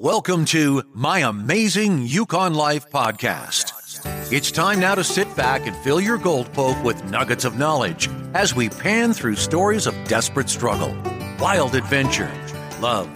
Welcome to My Amazing Yukon Life podcast. It's time now to sit back and fill your gold poke with nuggets of knowledge as we pan through stories of desperate struggle, wild adventure, love,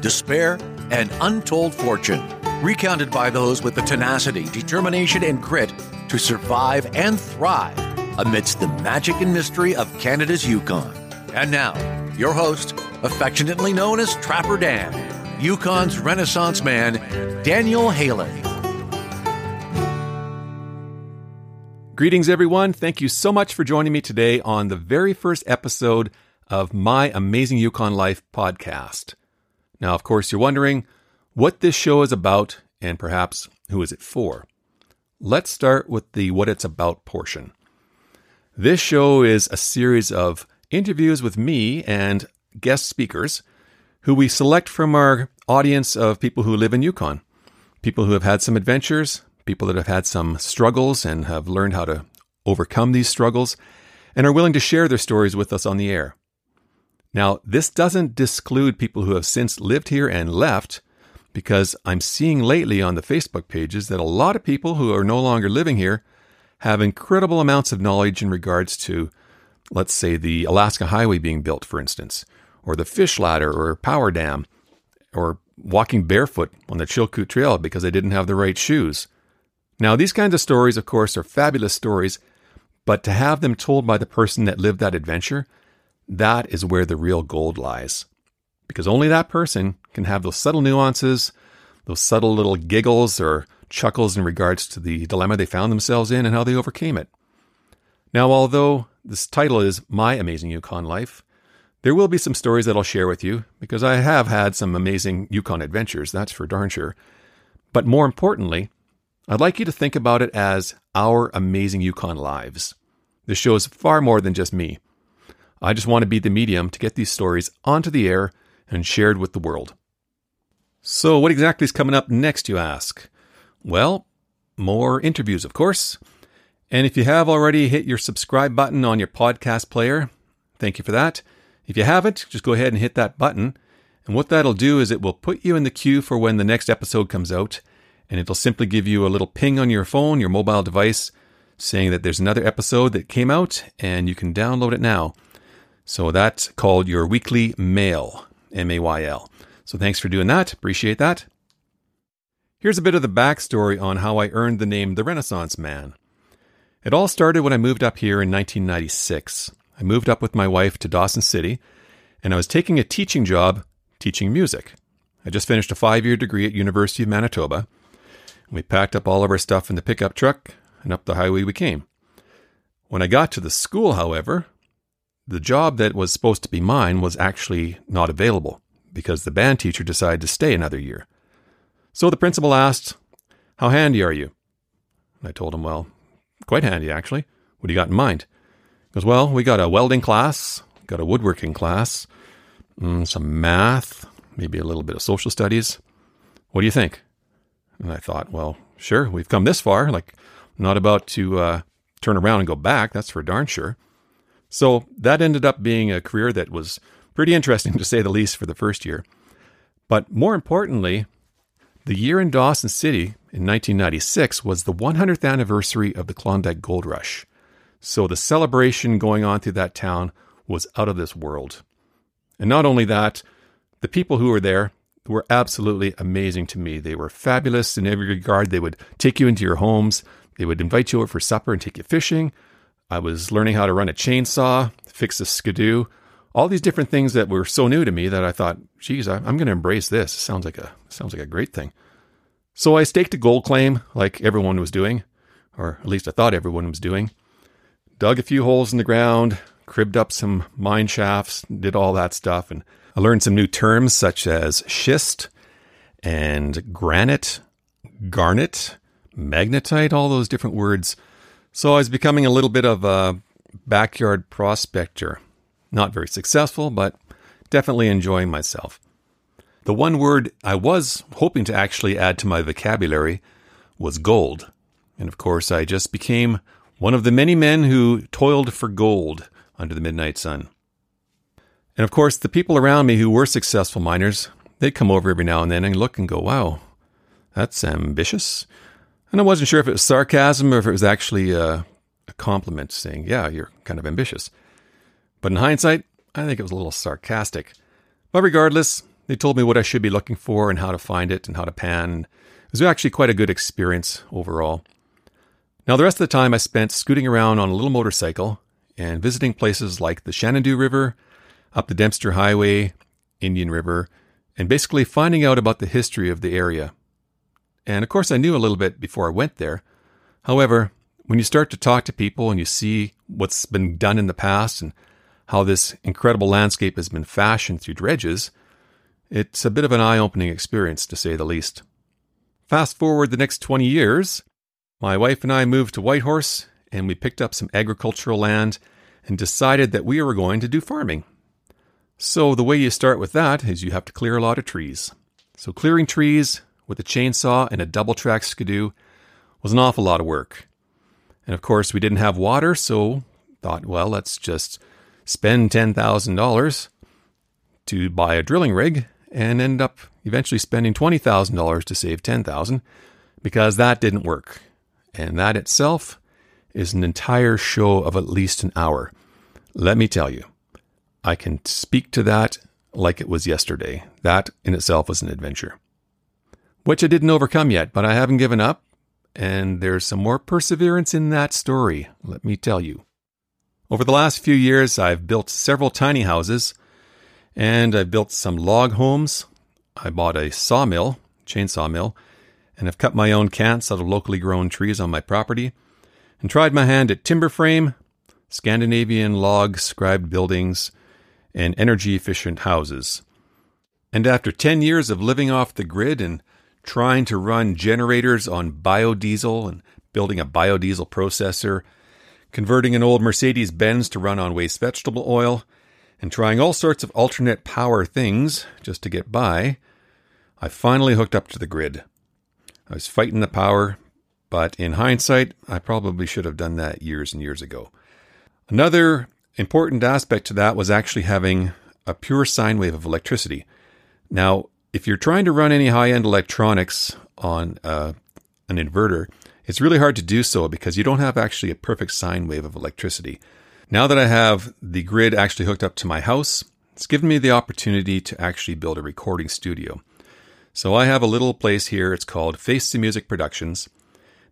despair, and untold fortune, recounted by those with the tenacity, determination, and grit to survive and thrive amidst the magic and mystery of Canada's Yukon. And now, your host, affectionately known as Trapper Dan Yukon's Renaissance man, Daniel Haley. Greetings, everyone. Thank you so much for joining me today on the very first episode of my Amazing Yukon Life podcast. Now, of course, you're wondering what this show is about and perhaps who is it for. Let's start with the what it's about portion. This show is a series of interviews with me and guest speakers who we select from our audience of people who live in Yukon, people who have had some adventures, people that have had some struggles and have learned how to overcome these struggles, and are willing to share their stories with us on the air. Now, this doesn't disclude people who have since lived here and left, because I'm seeing lately on the Facebook pages that a lot of people who are no longer living here have incredible amounts of knowledge in regards to, let's say, the Alaska Highway being built, for instance, or the fish ladder or power dam, or walking barefoot on the Chilkoot Trail because they didn't have the right shoes. Now, these kinds of stories, of course, are fabulous stories, but to have them told by the person that lived that adventure, that is where the real gold lies. Because only that person can have those subtle nuances, those subtle little giggles or chuckles in regards to the dilemma they found themselves in and how they overcame it. Now, although this title is My Amazing Yukon Life, there will be some stories that I'll share with you because I have had some amazing Yukon adventures, that's for darn sure. But more importantly, I'd like you to think about it as our amazing Yukon lives. This show is far more than just me. I just want to be the medium to get these stories onto the air and shared with the world. So, what exactly is coming up next, you ask? Well, more interviews, of course. And if you have already hit your subscribe button on your podcast player, thank you for that. If you haven't, just go ahead and hit that button. And what that'll do is it will put you in the queue for when the next episode comes out. And it'll simply give you a little ping on your phone, your mobile device, saying that there's another episode that came out and you can download it now. So that's called your weekly mail, M A Y L. So thanks for doing that. Appreciate that. Here's a bit of the backstory on how I earned the name the Renaissance Man. It all started when I moved up here in 1996. I moved up with my wife to Dawson City, and I was taking a teaching job teaching music. I just finished a five year degree at University of Manitoba. We packed up all of our stuff in the pickup truck, and up the highway we came. When I got to the school, however, the job that was supposed to be mine was actually not available because the band teacher decided to stay another year. So the principal asked, How handy are you? I told him, Well, quite handy, actually. What do you got in mind? Well, we got a welding class, got a woodworking class, mm, some math, maybe a little bit of social studies. What do you think? And I thought, Well, sure, we've come this far. Like, I'm not about to uh, turn around and go back. That's for darn sure. So that ended up being a career that was pretty interesting to say the least for the first year. But more importantly, the year in Dawson City in 1996 was the 100th anniversary of the Klondike Gold Rush. So the celebration going on through that town was out of this world. And not only that, the people who were there were absolutely amazing to me. They were fabulous in every regard. They would take you into your homes, they would invite you over for supper and take you fishing. I was learning how to run a chainsaw, fix a skidoo, all these different things that were so new to me that I thought, geez, I'm going to embrace this. Sounds like a sounds like a great thing. So I staked a gold claim like everyone was doing, or at least I thought everyone was doing dug a few holes in the ground, cribbed up some mine shafts, did all that stuff. And I learned some new terms such as schist and granite, garnet, magnetite, all those different words. So I was becoming a little bit of a backyard prospector. Not very successful, but definitely enjoying myself. The one word I was hoping to actually add to my vocabulary was gold. And of course, I just became one of the many men who toiled for gold under the midnight sun. And of course, the people around me who were successful miners, they'd come over every now and then and look and go, wow, that's ambitious. And I wasn't sure if it was sarcasm or if it was actually a, a compliment saying, yeah, you're kind of ambitious. But in hindsight, I think it was a little sarcastic. But regardless, they told me what I should be looking for and how to find it and how to pan. It was actually quite a good experience overall. Now, the rest of the time I spent scooting around on a little motorcycle and visiting places like the Shenandoah River, up the Dempster Highway, Indian River, and basically finding out about the history of the area. And of course, I knew a little bit before I went there. However, when you start to talk to people and you see what's been done in the past and how this incredible landscape has been fashioned through dredges, it's a bit of an eye opening experience to say the least. Fast forward the next 20 years, my wife and I moved to Whitehorse and we picked up some agricultural land and decided that we were going to do farming. So, the way you start with that is you have to clear a lot of trees. So, clearing trees with a chainsaw and a double track skidoo was an awful lot of work. And of course, we didn't have water, so thought, well, let's just spend $10,000 to buy a drilling rig and end up eventually spending $20,000 to save 10,000 because that didn't work. And that itself is an entire show of at least an hour. Let me tell you, I can speak to that like it was yesterday. That in itself was an adventure. Which I didn't overcome yet, but I haven't given up, and there's some more perseverance in that story, let me tell you. Over the last few years, I've built several tiny houses, and I've built some log homes. I bought a sawmill, chainsaw mill, and have cut my own cants out of locally grown trees on my property, and tried my hand at timber frame, Scandinavian log scribed buildings, and energy efficient houses. And after 10 years of living off the grid and trying to run generators on biodiesel and building a biodiesel processor, converting an old Mercedes Benz to run on waste vegetable oil, and trying all sorts of alternate power things just to get by, I finally hooked up to the grid. I was fighting the power, but in hindsight, I probably should have done that years and years ago. Another important aspect to that was actually having a pure sine wave of electricity. Now, if you're trying to run any high end electronics on uh, an inverter, it's really hard to do so because you don't have actually a perfect sine wave of electricity. Now that I have the grid actually hooked up to my house, it's given me the opportunity to actually build a recording studio. So I have a little place here. It's called Face to Music Productions.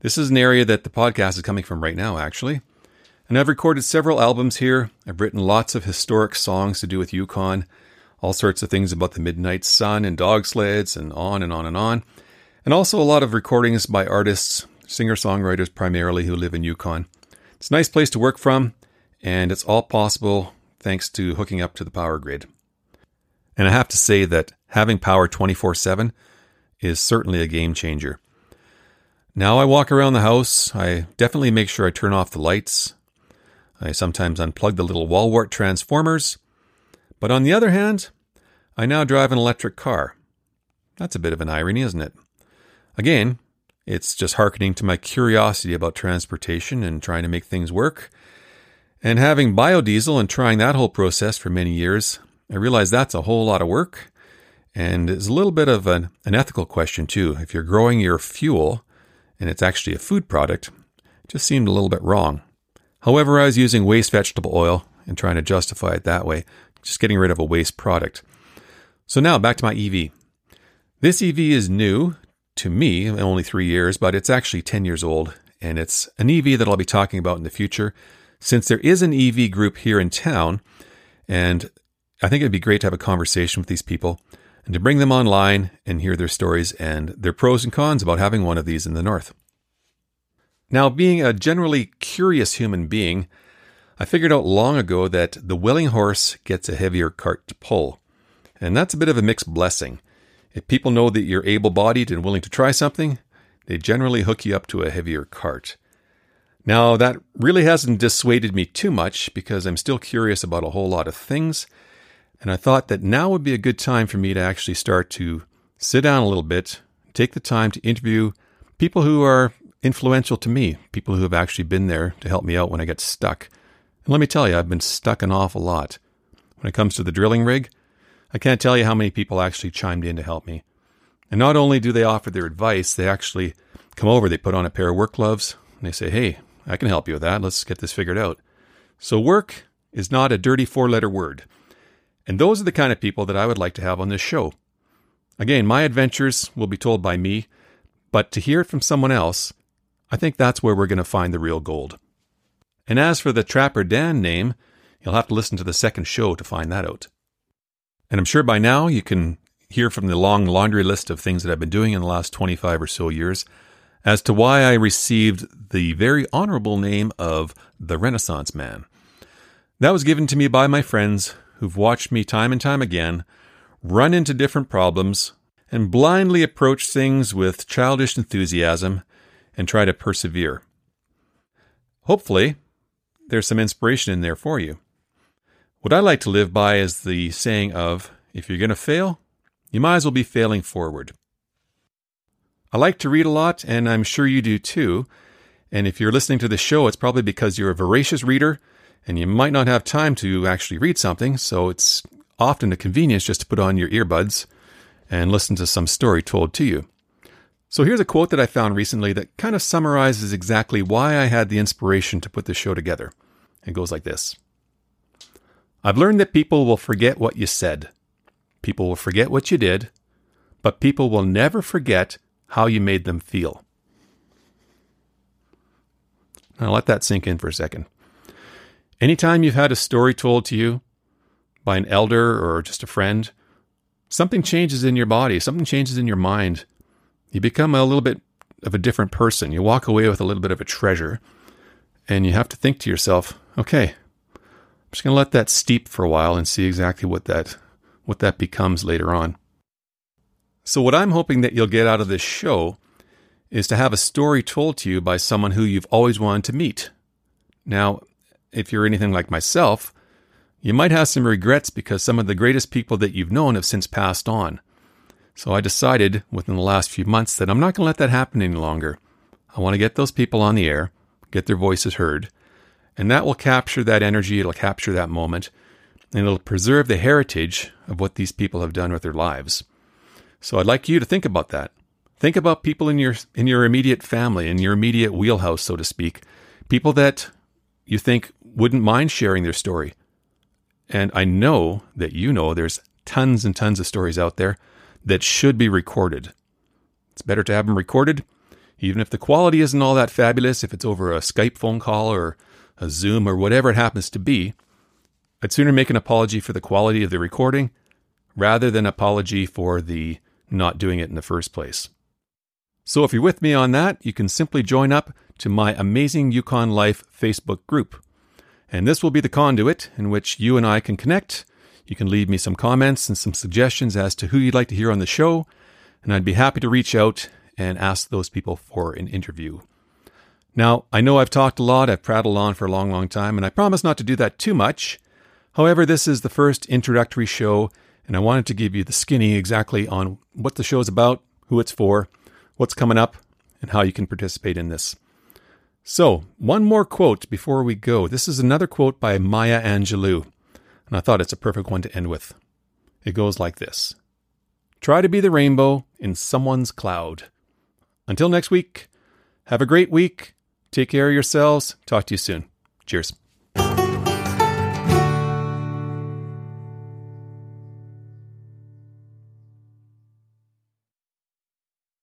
This is an area that the podcast is coming from right now, actually. And I've recorded several albums here. I've written lots of historic songs to do with Yukon, all sorts of things about the midnight sun and dog sleds, and on and on and on. And also a lot of recordings by artists, singer songwriters primarily, who live in Yukon. It's a nice place to work from, and it's all possible thanks to hooking up to the power grid. And I have to say that having power 24 7 is certainly a game changer. Now I walk around the house, I definitely make sure I turn off the lights, I sometimes unplug the little wall wart transformers. But on the other hand, I now drive an electric car. That's a bit of an irony, isn't it? Again, it's just hearkening to my curiosity about transportation and trying to make things work. And having biodiesel and trying that whole process for many years, I realize that's a whole lot of work. And it's a little bit of an, an ethical question, too. If you're growing your fuel and it's actually a food product, it just seemed a little bit wrong. However, I was using waste vegetable oil and trying to justify it that way, just getting rid of a waste product. So now back to my EV. This EV is new to me, only three years, but it's actually 10 years old, and it's an EV that I'll be talking about in the future. Since there is an EV group here in town, and I think it'd be great to have a conversation with these people and to bring them online and hear their stories and their pros and cons about having one of these in the north. Now, being a generally curious human being, I figured out long ago that the willing horse gets a heavier cart to pull. And that's a bit of a mixed blessing. If people know that you're able bodied and willing to try something, they generally hook you up to a heavier cart. Now, that really hasn't dissuaded me too much because I'm still curious about a whole lot of things. And I thought that now would be a good time for me to actually start to sit down a little bit, take the time to interview people who are influential to me, people who have actually been there to help me out when I get stuck. And let me tell you, I've been stuck an awful lot. When it comes to the drilling rig, I can't tell you how many people actually chimed in to help me. And not only do they offer their advice, they actually come over, they put on a pair of work gloves, and they say, Hey, I can help you with that. Let's get this figured out. So, work is not a dirty four letter word. And those are the kind of people that I would like to have on this show. Again, my adventures will be told by me, but to hear it from someone else, I think that's where we're going to find the real gold. And as for the Trapper Dan name, you'll have to listen to the second show to find that out. And I'm sure by now you can hear from the long laundry list of things that I've been doing in the last 25 or so years as to why I received the very honorable name of the Renaissance Man. That was given to me by my friends who've watched me time and time again run into different problems and blindly approach things with childish enthusiasm and try to persevere. Hopefully, there's some inspiration in there for you. What I like to live by is the saying of if you're going to fail, you might as well be failing forward. I like to read a lot, and I'm sure you do too. And if you're listening to the show, it's probably because you're a voracious reader and you might not have time to actually read something, so it's often a convenience just to put on your earbuds and listen to some story told to you. So here's a quote that I found recently that kind of summarizes exactly why I had the inspiration to put this show together. It goes like this I've learned that people will forget what you said, people will forget what you did, but people will never forget how you made them feel. Now let that sink in for a second. Anytime you've had a story told to you by an elder or just a friend, something changes in your body, something changes in your mind. You become a little bit of a different person. You walk away with a little bit of a treasure, and you have to think to yourself, okay, I'm just going to let that steep for a while and see exactly what that what that becomes later on. So what I'm hoping that you'll get out of this show is to have a story told to you by someone who you've always wanted to meet. Now, if you're anything like myself, you might have some regrets because some of the greatest people that you've known have since passed on. So I decided within the last few months that I'm not going to let that happen any longer. I want to get those people on the air, get their voices heard, and that will capture that energy, it'll capture that moment, and it'll preserve the heritage of what these people have done with their lives. So I'd like you to think about that. Think about people in your in your immediate family, in your immediate wheelhouse, so to speak, people that you think wouldn't mind sharing their story. And I know that you know there's tons and tons of stories out there that should be recorded. It's better to have them recorded, even if the quality isn't all that fabulous, if it's over a Skype phone call or a Zoom or whatever it happens to be. I'd sooner make an apology for the quality of the recording rather than apology for the not doing it in the first place. So if you're with me on that, you can simply join up to my Amazing Yukon Life Facebook group. And this will be the conduit in which you and I can connect. You can leave me some comments and some suggestions as to who you'd like to hear on the show, and I'd be happy to reach out and ask those people for an interview. Now, I know I've talked a lot, I've prattled on for a long, long time, and I promise not to do that too much. However, this is the first introductory show, and I wanted to give you the skinny exactly on what the show's about, who it's for, what's coming up, and how you can participate in this. So, one more quote before we go. This is another quote by Maya Angelou, and I thought it's a perfect one to end with. It goes like this Try to be the rainbow in someone's cloud. Until next week, have a great week. Take care of yourselves. Talk to you soon. Cheers.